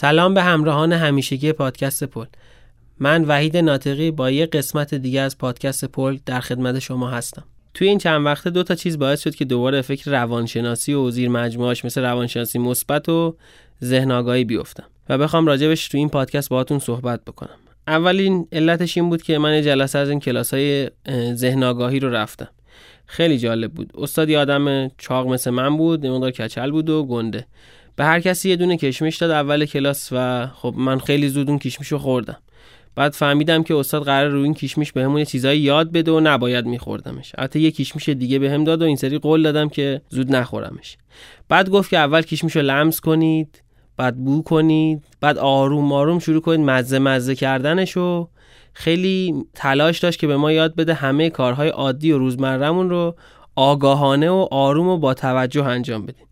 سلام به همراهان همیشگی پادکست پل. من وحید ناطقی با یه قسمت دیگه از پادکست پل در خدمت شما هستم. توی این چند وقته دو تا چیز باعث شد که دوباره فکر روانشناسی و زیر مجموعاش مثل روانشناسی مثبت و ذهن آگاهی بیفتم و بخوام راجبش تو این پادکست باهاتون صحبت بکنم. اولین علتش این بود که من یه جلسه از این کلاس های ذهن آگاهی رو رفتم. خیلی جالب بود. استاد آدم چاق مثل من بود یه کچل بود و گنده. به هر کسی یه دونه کشمش داد اول کلاس و خب من خیلی زود اون کشمش رو خوردم. بعد فهمیدم که استاد قرار رو این کشمش بهمون چیزایی یاد بده و نباید میخوردمش. البته یه کشمش دیگه بهم داد و این سری قول دادم که زود نخورمش. بعد گفت که اول کشمش رو لمس کنید بعد بو کنید بعد آروم آروم شروع کنید مزه مزه کردنش و خیلی تلاش داشت که به ما یاد بده همه کارهای عادی و روزمرهمون رو آگاهانه و آروم و با توجه انجام بدیم.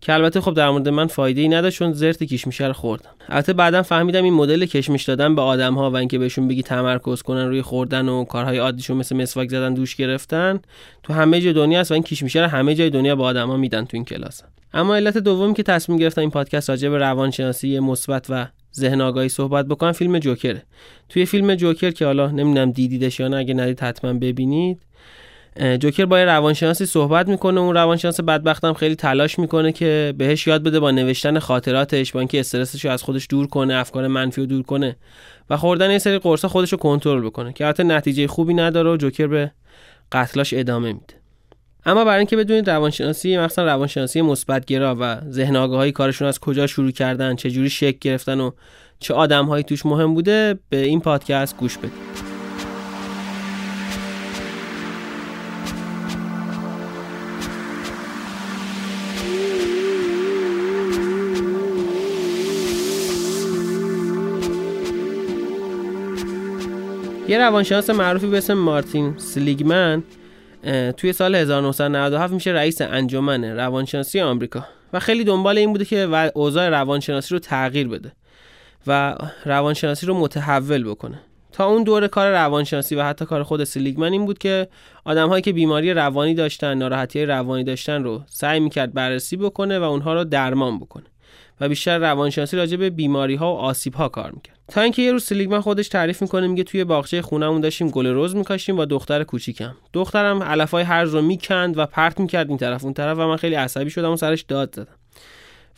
که البته خب در مورد من فایده ای نداشت چون زرت کشمیشه رو خوردم. البته بعدم فهمیدم این مدل کشمیش دادن به آدم ها و اینکه بهشون بگی تمرکز کنن روی خوردن و کارهای عادیشون مثل مسواک زدن دوش گرفتن تو همه جای دنیا هست و این کشمیشه رو همه جای دنیا به آدما میدن تو این کلاس. اما علت دومی که تصمیم گرفتم این پادکست راجع به روانشناسی مثبت و ذهن آگاهی صحبت بکنم فیلم جوکره. توی فیلم جوکر که حالا نمی‌دونم دیدیدش یا نه اگه ندید حتما ببینید جوکر با روانشناسی صحبت می‌کنه اون روانشناس بدبختم خیلی تلاش می‌کنه که بهش یاد بده با نوشتن خاطراتش با اینکه استرسش رو از خودش دور کنه افکار منفی رو دور کنه و خوردن یه سری قرصا خودش رو کنترل بکنه که حتی نتیجه خوبی نداره و جوکر به قتلاش ادامه میده. اما برای اینکه بدونید روانشناسی مثلا روانشناسی مثبتگرا و ذهن آگاهی کارشون از کجا شروع کردن چه جوری شکل گرفتن و چه آدمهایی توش مهم بوده به این پادکست گوش بدید. یه روانشناس معروفی به اسم مارتین سلیگمن توی سال 1997 میشه رئیس انجمن روانشناسی آمریکا. و خیلی دنبال این بوده که اوضاع روانشناسی رو تغییر بده و روانشناسی رو متحول بکنه. تا اون دور کار روانشناسی و حتی کار خود سلیگمن این بود که آدمهایی که بیماری روانی داشتن ناراحتی روانی داشتن رو سعی می‌کرد بررسی بکنه و اونها رو درمان بکنه. و بیشتر روانشناسی راجع به بیماری ها و آسیب ها کار می‌کرد. تا اینکه یه روز سلیگمن خودش تعریف می‌کنه میگه توی باغچه خونمون داشتیم گل روز میکاشیم با دختر کوچیکم. دخترم علفای هرز رو می‌کند و پرت می‌کرد این طرف اون طرف و من خیلی عصبی شدم و سرش داد زدم.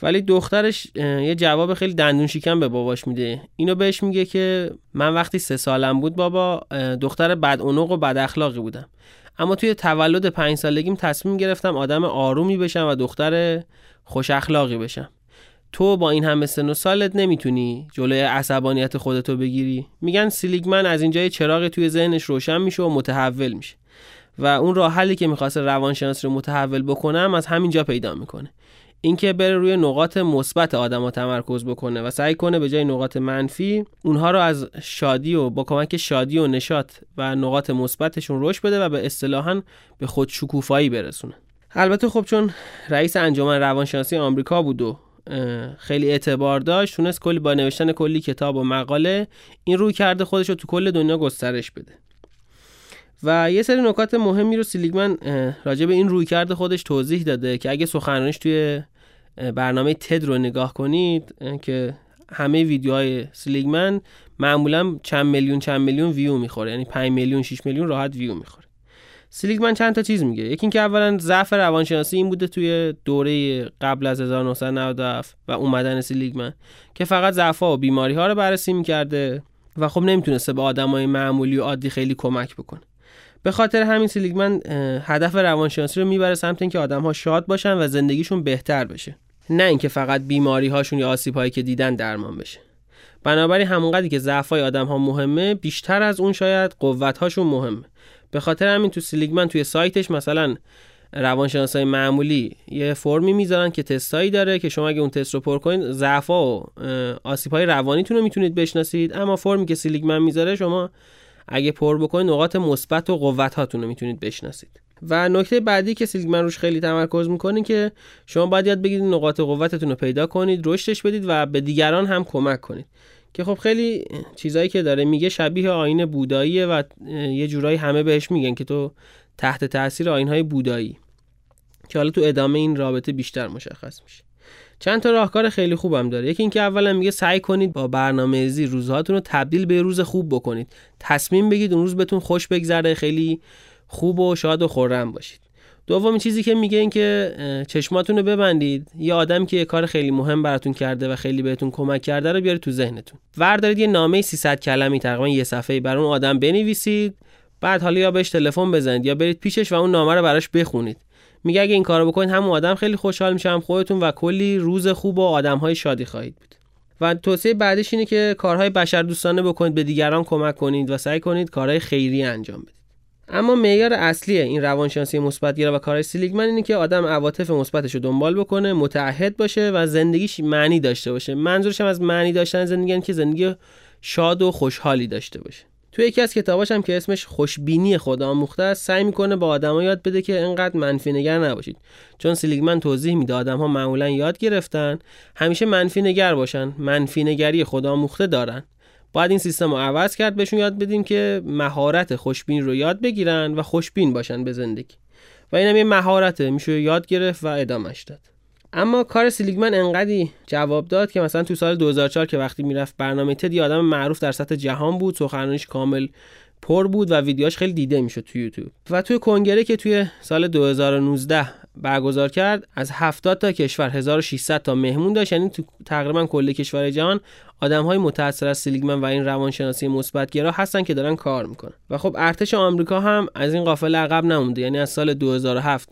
ولی دخترش یه جواب خیلی دندون شکم به باباش میده. اینو بهش میگه که من وقتی سه سالم بود بابا دختر بد و بد اخلاقی بودم. اما توی تولد پنج سالگیم تصمیم گرفتم آدم آرومی بشم و دختر خوش اخلاقی بشم. تو با این همه سن و سالت نمی‌تونی جلوی عصبانیت خودتو بگیری؟ میگن سیلیگمن از اینجا چراغ توی ذهنش روشن میشه و متحول میشه. و اون راه حلی که می‌خواست روانشناس رو متحول بکنم از همینجا پیدا می‌کنه. اینکه بره روی نقاط مثبت آدما تمرکز بکنه و سعی کنه به جای نقاط منفی اونها رو از شادی و با کمک شادی و نشاط و نقاط مثبتشون رشد بده و به اصطلاحا به خود شکوفایی برسونه. البته خب چون رئیس انجمن روانشناسی آمریکا بود و خیلی اعتبار داشت. تونست کلی با نوشتن کلی کتاب و مقاله این روی کرده خودش رو تو کل دنیا گسترش بده. و یه سری نکات مهمی رو سیلیگمن راجع به این روی کرده خودش توضیح داده که اگه سخنرانیش توی برنامه تد رو نگاه کنید که همه ویدیوهای سیلیگمن معمولا چند میلیون چند میلیون ویو می‌خوره. یعنی 5 میلیون 6 میلیون راحت ویو می‌خوره. سیلیگمن چند تا چیز میگه. یکی اینکه اولا ضعف روانشناسی این بوده توی دوره قبل از 1997 و اومدن سیلیگمن که فقط ضعف و بیماری ها رو بررسی می‌کرده و خب نمی‌تونسته به آدمای معمولی و عادی خیلی کمک بکنه. به خاطر همین سیلیگمن هدف روانشناسی رو می‌بره سمت اینکه آدم ها شاد باشن و زندگیشون بهتر بشه. نه اینکه فقط بیماری هاشون یا آسیب هایی که دیدن درمان بشه. بنابراین همونقدری که ضعف های آدم ها مهمه بیشتر از اون شاید قوت هاشون مهمه. به خاطر همین تو سیلیگمن توی سایتش مثلا روانشناسای معمولی یه فرمی می‌ذارن که تستایی داره که شما اگه اون تست رو پر کنید ضعفا و آسیب‌های روانیتون رو می‌تونید بشناسید. اما فرمی که سیلیگمن می‌ذاره شما اگه پر بکنید نقاط مثبت و قوت هاتون رو می‌تونید بشناسید. و نکته بعدی که سیلیگمن روش خیلی تمرکز می‌کنه که شما باید یاد بگیرید نقاط قوتتون رو پیدا کنید رشدش بدید و به دیگران هم کمک کنید. که خب خیلی چیزایی که داره میگه شبیه آین بوداییه و یه جورایی همه بهش میگن که تو تحت تاثیر آینهای بودایی که حالا تو ادامه این رابطه بیشتر مشخص میشه. چند تا راهکار خیلی خوبم داره. یکی اینکه اولا میگه سعی کنید با برنامه‌ریزی روزهاتون رو تبدیل به روز خوب بکنید. تصمیم بگید اون روز بهتون خوش بگذره خیلی خوب و شاد و خورم باشید. دومی چیزی که میگه این که چشماتون رو ببندید. یه آدم که یه کار خیلی مهم براتون کرده و خیلی بهتون کمک کرده رو بیارید تو ذهنتون. وردارید یه نامه 300 کلمی تقریبا یه صفحه بر اون آدم بنویسید. بعد حالا یا بهش تلفن بزنید یا برید پیشش و اون نامه رو براش بخونید. میگه اگه این کارو بکنید همون آدم خیلی خوشحال میشه هم خودتون و کلی روز خوب و آدمهای شادی خواهید بود. و توصیه بعدش اینه که کارهای بشر دوستانه بکنید به دیگران کمک کنید و سعی کنید کارهای خیری انجام بدید. اما معیار اصلی این روانشناسی مثبتگرا و کارهای سیلیگمن اینه که آدم عواطف مثبتش رو دنبال بکنه متعهد باشه و زندگیش معنی داشته باشه. منظورش از معنی داشتن زندگی که زندگی شاد و خوشحالی داشته باشه. تو یکی از کتاباش هم که اسمش خوشبینی خدا آموخته است سعی می‌کنه با آدما یاد بده که انقدر منفی نگر نباشید. چون سیلیگمن توضیح میده آدم ها معمولا یاد گرفتن همیشه منفی نگر باشن منفی نگری خدا آموخته دارن. باید این سیستم رو عوض کرد بهشون یاد بدیم که مهارت خوشبین رو یاد بگیرن و خوشبین باشن به زندگی. و اینم یه مهارته میشه یاد گرفت و ادامش داد. اما کار سیلیگمن انقدی جواب داد که مثلا تو سال 2004 که وقتی می‌رفت برنامه تد آدم معروف در سطح جهان بود سخنرانیش کامل پر بود و ویدیوهاش خیلی دیده می‌شد تو یوتیوب. و توی کنگره که توی سال 2019 برگزار کرد از 70 تا کشور 1600 تا مهمون داشت. یعنی تو تقریبا کل کشور جهان آدم های متأثر از سیلیگمن و این روانشناسی مثبتگرا هستن که دارن کار می‌کنن. و خب ارتش آمریکا هم از این قافله عقب نمونده. یعنی از سال 2007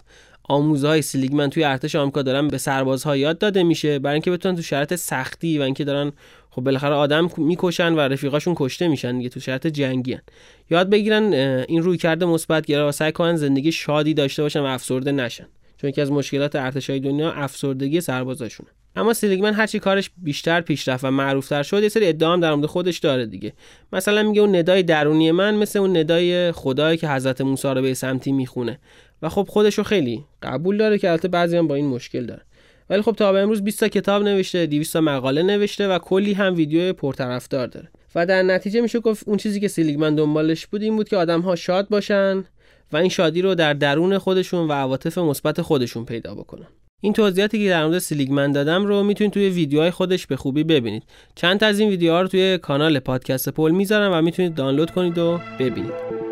آموزهای سیلیگمن توی ارتش آمریکا دارن به سربازها یاد داده میشه برای اینکه بتونن تو شرایط سختی و اینکه دارن خب بالاخره آدم می‌کشن و رفیقاشون کشته میشن دیگه تو شرایط جنگی هن. یاد بگیرن این روی کرده مثبت گرا و سعی کنن زندگی شادی داشته باشن و افسرده نشن. چون یکی از مشکلات ارتشای دنیا افسردگی سربازاشونه. اما سیلیگمن هرچی کارش بیشتر پیشرفت و معروفتر شد یه سری ادعا در مورد خودش داره دیگه. مثلا میگه اون ندای درونی من مثل اون ندای خدایی که حضرت موسی رو به سمتی می‌خونه. و خب خودشو خیلی قبول داره که البته بعضی هم با این مشکل داره ولی خب تا به امروز 20 تا کتاب نوشته 200 تا مقاله نوشته و کلی هم ویدیو پرطرفدار داره. و در نتیجه میشه گفت اون چیزی که سیلیگمن دنبالش بود این بود که آدم ها شاد باشن و این شادی رو در درون خودشون و عواطف مثبت خودشون پیدا بکنن. این توضیحاتی که در مورد سیلیگمن دادم رو می‌تونید توی ویدیوهای خودش به خوبی ببینید. چند تا از این ویدیوها رو توی کانال پادکست پل می‌ذارم و می‌تونید دانلود کنید و ببینید.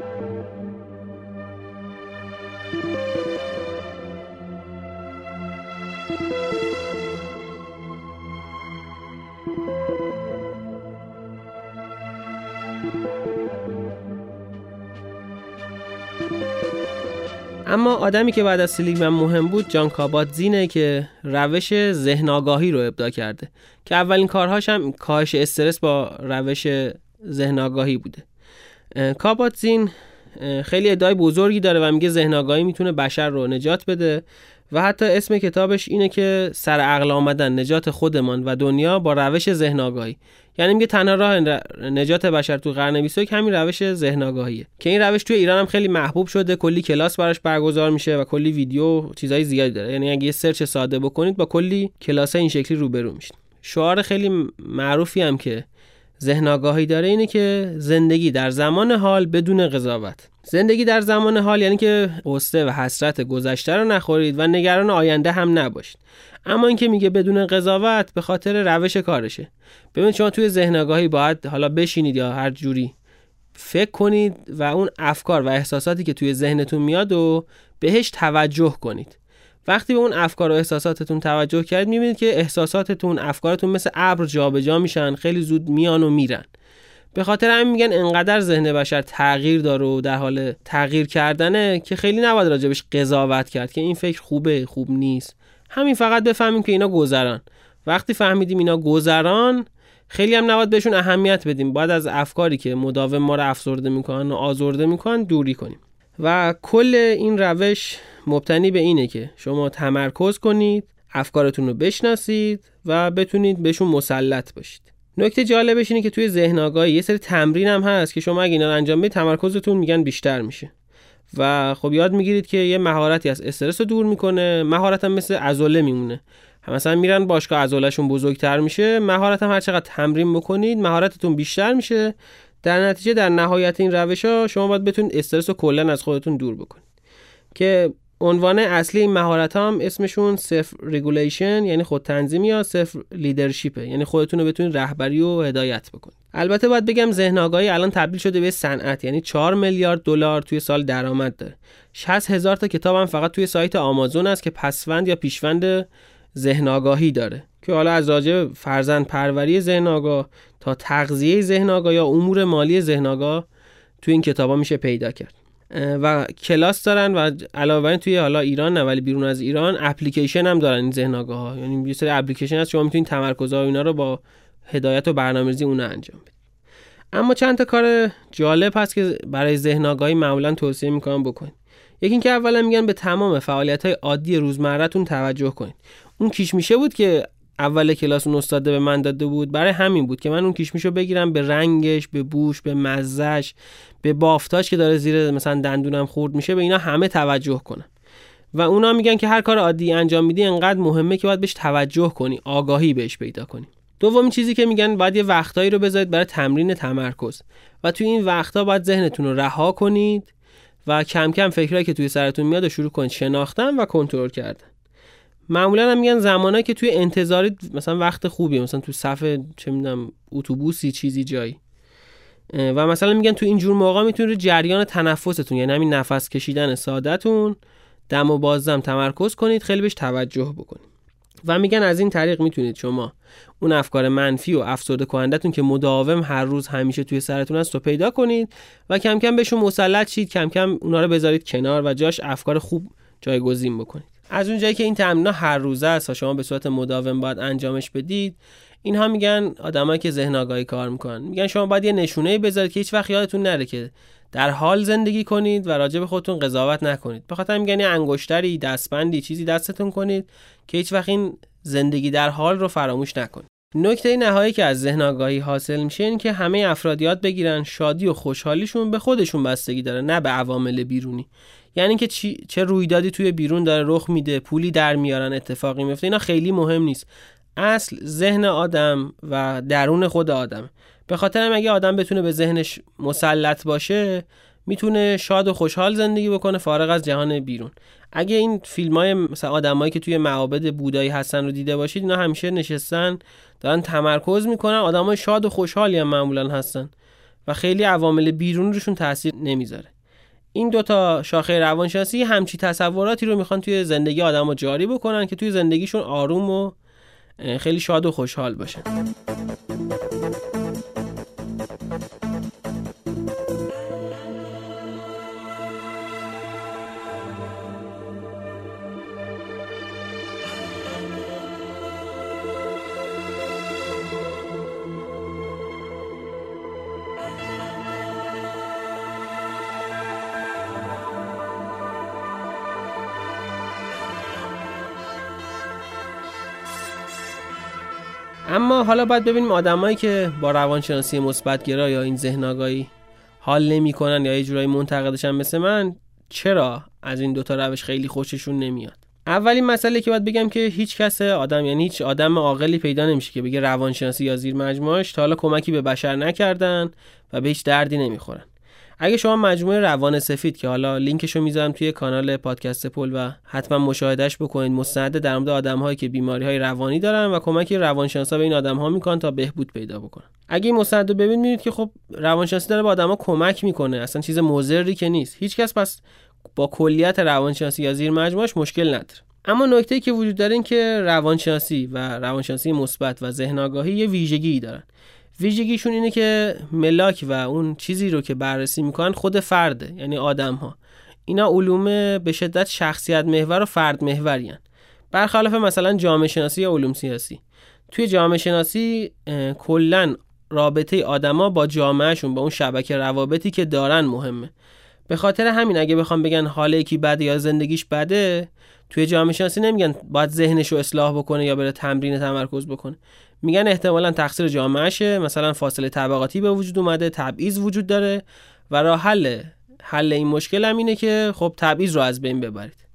اما آدمی که بعد از سیلیگمن مهم بود جان کابات زینه که روش ذهن آگاهی رو ابداع کرده. که اولین کارهاش هم کاهش استرس با روش ذهن آگاهی بوده کابات زین خیلی ادعای بزرگی داره و میگه ذهن آگاهی می‌تونه بشر رو نجات بده و حتی اسم کتابش اینه که سر عقل آمدن نجات خودمان و دنیا با روش ذهن آگاهی یعنی میگه تنها راه نجات بشر تو قرن 21 همین روش ذهن آگاهیه که این روش توی ایران هم خیلی محبوب شده کلی کلاس براش برگزار میشه و کلی ویدیو چیزای زیادی داره. یعنی اگه یه سرچ ساده بکنید با کلی کلاس این شکلی روبرو میشید. شعار خیلی معروفی هم که ذهن آگاهی داره اینه که زندگی در زمان حال بدون قضاوت. زندگی در زمان حال یعنی که قصه و حسرت گذشته رو نخورید و نگران آینده هم نباشید. اما اینکه میگه بدون قضاوت به خاطر روش کارشه. ببینید شما توی ذهن آگاهی باید حالا بشینید یا هر جوری فکر کنید و اون افکار و احساساتی که توی ذهنتون میاد و بهش توجه کنید. وقتی به اون افکار و احساساتتون توجه کردید می‌بینید که احساساتتون افکارتون مثل ابر جابجا میشن خیلی زود میان و میرن. به خاطر همین میگن انقدر ذهن بشر تغییر داره و در حال تغییر کردنه که خیلی نباید راجبش قضاوت کرد که این فکر خوبه خوب نیست. همین فقط بفهمیم که اینا گذران. وقتی فهمیدیم اینا گذران خیلی هم نباید بهشون اهمیت بدیم. باید از افکاری که مداوم ما رو افسرده می‌کنن و آزرده می‌کنن دوری کنیم. و کل این روش مبتنی به اینه که شما تمرکز کنید افکارتون رو بشناسید و بتونید بهشون مسلط باشید. نکته جالبش اینه که توی ذهن آگاهی یه سری تمرین هم هست که شما اگه اینا رو انجام بدید تمرکزتون میگن بیشتر میشه. و خب یاد می‌گیرید که یه مهارتی از استرس رو دور می‌کنه مهارت هم مثل عضله میمونه. مثلا میرن باشگاه عضلهشون بزرگتر میشه مهارت هم هر چقدر تمرین بکنید مهارتتون بیشتر میشه. در نتیجه در نهایت این روش ها شما باید بتونید استرس رو کلا از خودتون دور بکنید. که عنوان اصلی این مهارت هم اسمشون self regulation یعنی خود تنظیمی یا self leadership ه یعنی خودتون رو بتونید رهبری و هدایت بکنید. البته باید بگم ذهن آگاهی الان تبدیل شده به صنعت یعنی 4 میلیارد دلار توی سال درآمد داره. 60 هزار تا کتاب هم فقط توی سایت آمازون است که پسوند یا پیشوند ذهن آگاهی داره. که حالا از راجع فرزند پروری ذهن آگاه تا تغذیه ذهن آگاه یا امور مالی ذهن آگاه توی این کتابا میشه پیدا کرد. و کلاس دارن و علاوه بر توی حالا ایران نه ولی بیرون از ایران اپلیکیشن هم دارن این ذهن آگاه ها یعنی یه سری اپلیکیشن هست شما می‌تونید تمرکز ها اینا رو با هدایت و برنامه‌ریزی اون انجام بدید. اما چند تا کار جالب هست که برای ذهن آگاهی معمولا توصیه می‌کنم بکنید. یکی اینکه اولا میگن به تمام فعالیت های عادی روزمرهتون توجه کنید. اون کیش میشه بود که اول کلاس اون استاد به من داده بود. برای همین بود که من اون کیشمیشو بگیرم به رنگش به بوش به مزهش به بافتاش که داره زیر مثلا دندونم خورد میشه به اینا همه توجه کنم. و اونا میگن که هر کار عادی انجام میدی انقدر مهمه که باید بهش توجه کنی آگاهی بهش پیدا کنی. دومین چیزی که میگن باید یه وقتایی رو بذارید برای تمرین تمرکز. و توی این وقتا باید ذهنتون رو رها کنید و کم کم فکرایی که توی سرتون میاد و شروع کنید. شناختن و کنترل کردن. معمولا هم میگن زمانایی که توی انتظاری مثلا وقت خوبی مثلا تو صف چه می‌دونم اتوبوسی چیزی جایی. و مثلا میگن تو این جور موقع می‌تونید جریان تنفستون یعنی همین نفس کشیدن سادهتون دم و بازدم تمرکز کنید خیلی بهش توجه بکنید. و میگن از این طریق می‌تونید شما اون افکار منفی و افسرده کنندتون که مداوم هر روز همیشه توی سرتون هست رو پیدا کنید و کم کم بهشون مسلط شید کم کم اونا رو بذارید کنار و جاش افکار خوب جایگزین بکنید. از اونجایی که این تمرین هر روزه است و شما به صورت مداوم باید انجامش بدید اینها میگن آدمایی که ذهن آگاهی کار می‌کنن. میگن شما باید یه نشونه بذارید که هیچ وقت یادتون نره که در حال زندگی کنید و راجع به خودتون قضاوت نکنید. به خاطر میگن یه انگشتری دستبندی چیزی دستتون کنید که هیچ وقت این زندگی در حال رو فراموش نکنید. نکته نهایی که از ذهن آگاهی حاصل میشه این که همه افراد یاد بگیرن شادی و خوشحالیشون به خودشون بستگی داره نه به عوامل بیرونی. یعنی که چه رویدادی توی بیرون داره رخ میده پولی در میارن اتفاقی میفته اینا خیلی مهم نیست. اصل ذهن آدم و درون خود آدم. به خاطر اگه آدم بتونه به ذهنش مسلط باشه می‌تونه شاد و خوشحال زندگی بکنه فارغ از جهان بیرون. اگه این فیلم های مثلا آدمایی که توی معابد بودایی هستن رو دیده باشید اینا همیشه نشستن دارن تمرکز می‌کنن آدمای شاد و خوشحالی هم معمولا هستن و خیلی عوامل بیرون روشون تاثیر نمی‌ذاره. این دوتا شاخه روانشناسی همچی تصوراتی رو می‌خوان توی زندگی آدم رو جاری بکنن که توی زندگیشون آروم و خیلی شاد و خوشحال باشن. اما حالا باید ببینیم آدمایی که با روانشناسی مثبتگرا یا این ذهن آگاهی حال نمی‌کنن یا یه جورایی منتقدشن مثل من چرا از این دوتا روش خیلی خوششون نمیاد؟ اولین مسئله که باید بگم که هیچ کس آدم یعنی هیچ آدم عاقلی پیدا نمیشه که بگه روانشناسی یا زیر مجموعش تا حالا کمکی به بشر نکردن و به هیچ دردی نمی‌خورن. اگه شما مجموعه روان سفید که حالا لینکش رو می‌ذارم توی کانال پادکست پل و حتما مشاهدهش بکنید مستند در مورد آدمهایی که بیماری های روانی دارن و کمک روانشناسا به این آدم ها می‌کنن تا بهبود پیدا بکنن. اگه این مستند ببینید می‌بینید که خب روانشناسی داره به آدما کمک می‌کنه. اصلا چیز مضری که نیست. هیچکس پس با کلیت روانشناسی یا زیر مجموعش مشکل نداره. اما نکته که وجود داره این که روانشناسی و روانشناسی مثبت و ذهن آگاهی یه ویژگی دارن. ویژگیشون اینه که ملاک و اون چیزی رو که بررسی می‌کنن خود فرده یعنی آدم ها اینا علوم به شدت شخصیت محور و فرد محوری برخلاف مثلا جامعه شناسی یا علوم سیاسی. توی جامعه شناسی کلا رابطه آدما با جامعهشون با اون شبکه روابطی که دارن مهمه. به خاطر همین اگه بخوام بگن حال یکی بده یا زندگیش بده توی جامعه شناسی نمیگن باید ذهنش رو اصلاح بکنه یا بره تمرین تمرکز بکنه. میگن احتمالا تقصیر جامعهشه. مثلا فاصله طبقاتی به وجود اومده تبعیض وجود داره و راه حل حل این مشکل هم اینه که خب تبعیض رو از بین ببرید.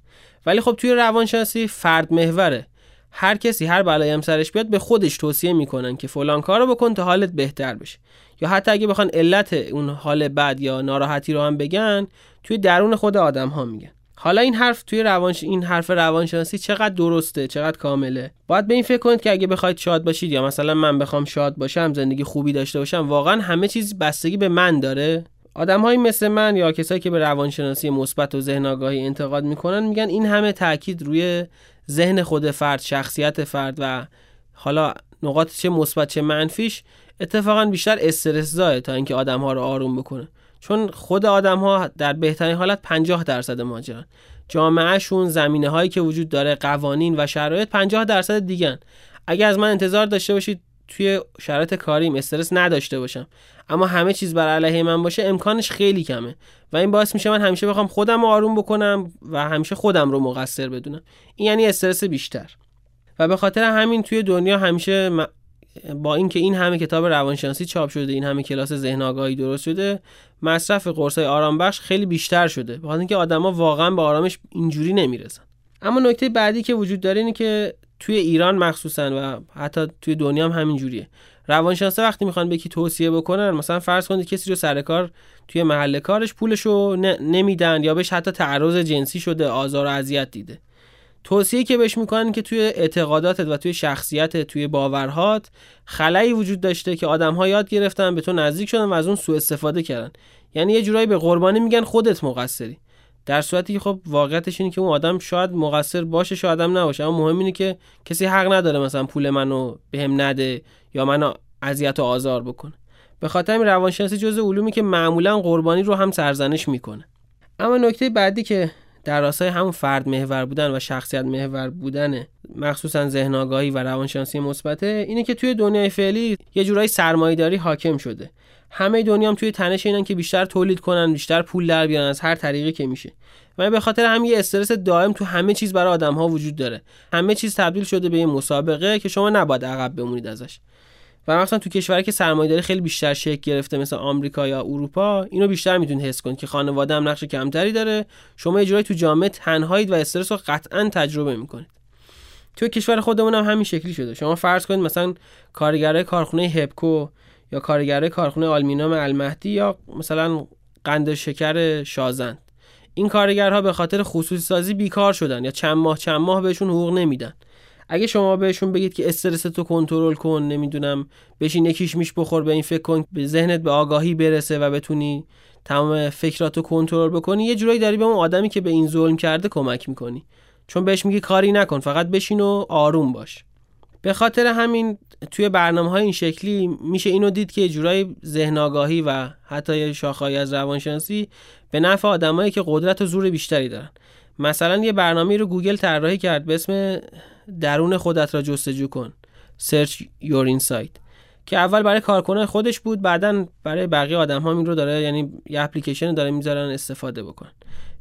ولی خب توی روانشناسی فرد محوره. هر کسی هر بلایی هم سرش بیاد به خودش توصیه می‌کنن که فلان کارو بکن تا حالت بهتر بشه. یا حتی اگه بخوان علت اون حال بد یا ناراحتی رو هم بگن توی درون خود آدم ها میگن. حالا این حرف توی روانش این حرف روانشناسی چقدر درسته چقدر کامله؟ باید به این فکر کنید که اگه بخواید شاد باشید یا مثلا من بخوام شاد باشم زندگی خوبی داشته باشم واقعا همه چیز بستگی به من داره. آدمهایی مثل من یا کسایی که به روانشناسی مثبت و ذهن آگاهی انتقاد می‌کنن میگن این همه تاکید روی ذهن خود فرد شخصیت فرد و حالا نقاط چه مثبت چه منفیش اتفاقا بیشتر استرس تا اینکه آدم ها رو آروم بکنه. چون خود آدم ها در بهترین حالت 50 درصد ماجران جامعهشون زمینه هایی که وجود داره قوانین و شرایط 50 درصد دیگن اگر از من انتظار داشته باشید توی شرایط کاریم استرس نداشته باشم. اما همه چیز بر علیه من باشه امکانش خیلی کمه. و این باعث میشه من همیشه بخوام خودم رو آروم بکنم و همیشه خودم رو مقصر بدونم. این یعنی استرس بیشتر. و به خاطر همین توی دنیا همیشه با اینکه این همه کتاب روانشناسی چاپ شده این همه کلاس ذهن آگاهی درست شده مصرف قرصای آرام بخش خیلی بیشتر شده. بخاطر اینکه آدما واقعا به آرامش اینجوری نمی‌رسن. اما نکته بعدی که وجود داره اینه که توی ایران مخصوصا و حتی توی دنیا هم همین جوریه. روانشناسا وقتی می‌خوان به کی توصیه بکنن مثلا فرض کنید کسی رو سر کار توی محل کارش پولشو نمیدن یا بهش حتی تعرض جنسی شده آزار و اذیت دیده. توصیه که بهش می‌کنن که توی اعتقاداتت و توی شخصیت توی باورهات خلایی وجود داشته که آدم یاد گرفتن به تو نزدیک شدن و از اون سوء استفاده کردن. یعنی یه جورایی به قربانی میگن خودت مقصری. در صورتی که خب واقعیتش اینه که اون آدم شاید مقصر باشه شاید هم نباشه. اما مهم اینه که کسی حق نداره مثلا پول منو بهم نده یا منو اذیت و آزار بکنه. به خاطر روانشناسی جزء علومی که معمولا قربانی رو هم سرزنش می‌کنه. اما نکته بعدی که در راستای همون فرد محور بودن و شخصیت محور بودن مخصوصا ذهن آگاهی و روانشناسی مثبته اینه که توی دنیای فعلی یه جورایی سرمایه‌داری حاکم شده. همه دنیا هم توی تنش اینن که بیشتر تولید کنن بیشتر پول در بیارن از هر طریقی که میشه. و به خاطر هم یه استرس دائم تو همه چیز برای آدم ها وجود داره. همه چیز تبدیل شده به یه مسابقه که شما نباید عقب بمونید ازش. و مثلا تو کشوری که سرمایه‌داری خیلی بیشتر شکل گرفته مثل آمریکا یا اروپا اینو بیشتر می‌تونید حس کنید که خانواده هم نقش کمتری داره. شما یه تو جامعه تنهایید و استرس رو قطعا تجربه می‌کنید. تو کشور خودمون هم همین شکلی شده. شما فرض کنید مثلا کارگرای کارخونه هپکو یا کارگرای کارخونه آلمینیوم المهدی یا مثلا قند شکر شازند. این کارگرها به خاطر خصوصی سازی بیکار شدن یا چند ماه چند ماه بهشون حقوق نمیدن. اگه شما بهشون بگید که استرس تو کنترل کن نمی‌دونم بشین یکیش میش بخور به این فکر کن به ذهنت به آگاهی برسه و بتونی تمام فکراتو کنترل بکنی یه جورایی داری به اون آدمی که به این ظلم کرده کمک می‌کنی. چون بهش میگی کاری نکن فقط بشین و آروم باش. به خاطر همین توی برنامه های این شکلی میشه اینو دید که جورایی ذهن آگاهی و حتی شاخه‌ای از روانشناسی به نفع آدمایی که قدرت و زور بیشتری دارن. مثلا یه برنامه رو گوگل طراحی کرد به اسم درون خودت را جستجو کن. Search Your Insight. که اول برای کارکنان خودش بود بعدا برای بقیه آدم ها این رو داره یعنی یه اپلیکیشن داره می‌ذارن استفاده بکن.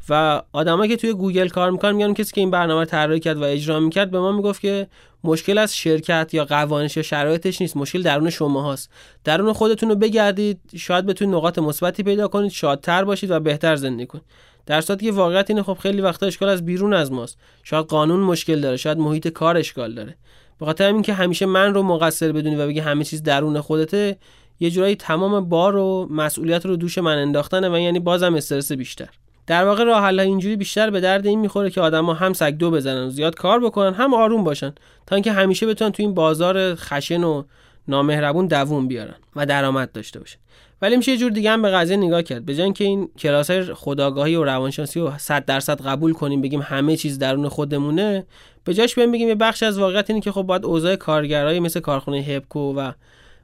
و آدمایی که توی گوگل کار می‌کنن میگن کسی که این برنامه رو طراحی کرد و اجرا می‌کرد به ما می‌گفت که مشکل از شرکت یا قوانش یا شرایطش نیست مشکل درون شما هاست. درون خودتون رو بگردید شاید بتونید نقاط مثبتی پیدا کنید شادتر باشید و بهتر زندگی کنید. در صورتی که واقعیت اینه خب خیلی وقتا اشکال از بیرون از ماست. شاید قانون مشکل داره شاید محیط کار اشکال داره. به خاطر همین که همیشه من رو مقصر بدونی و بگی همه چیز درون خودته یه جورایی تمام بار و مسئولیت رو دوش من انداختنه و یعنی بازم استرس بیشتر. در واقع راه حل اینجوری بیشتر به درد این می‌خوره که آدما هم سگ دو بزنن و زیاد کار بکنن هم آروم باشن تا اینکه همیشه بتونن تو این بازار خشن و نامهربون دووم بیارن و درآمد داشته باشن. ولی میشه یه جور دیگه هم به قضیه نگاه کرد. به که این کلاس خداگاهی و روانشناسی رو 100 درصد قبول کنیم بگیم همه چیز درون خودمونه به جاش بیایم بگیم یه بخش از واقعیت اینه که خب باید اوضاع کارگرایی مثل کارخونه هپکو و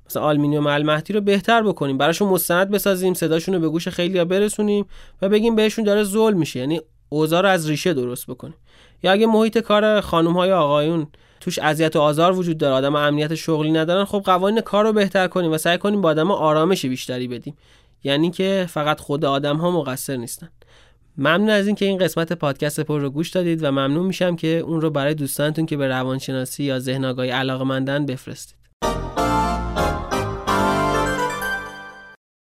مثلا آلومینیوم المهدی رو بهتر بکنیم. براشون مستند بسازیم صداشون رو به گوش خیلیا برسونیم و بگیم بهشون داره ظلم میشه. یعنی اوضاع رو از ریشه درست بکنیم. یا اگه محیط کار خانم های آقایون توش اذیت و آزار وجود داره آدم امنیت شغلی ندارن خب قوانین کار رو بهتر کنیم و سعی کنیم با آدم آرامش بیشتری بدیم. یعنی که فقط خود آدم ها مقصر نیستن. ممنون از اینکه این قسمت پادکست پر رو گوش دادید و ممنون میشم که اون رو برای دوستانتون که به روانشناسی یا ذهن آگاهی علاقه مندن بفرستید.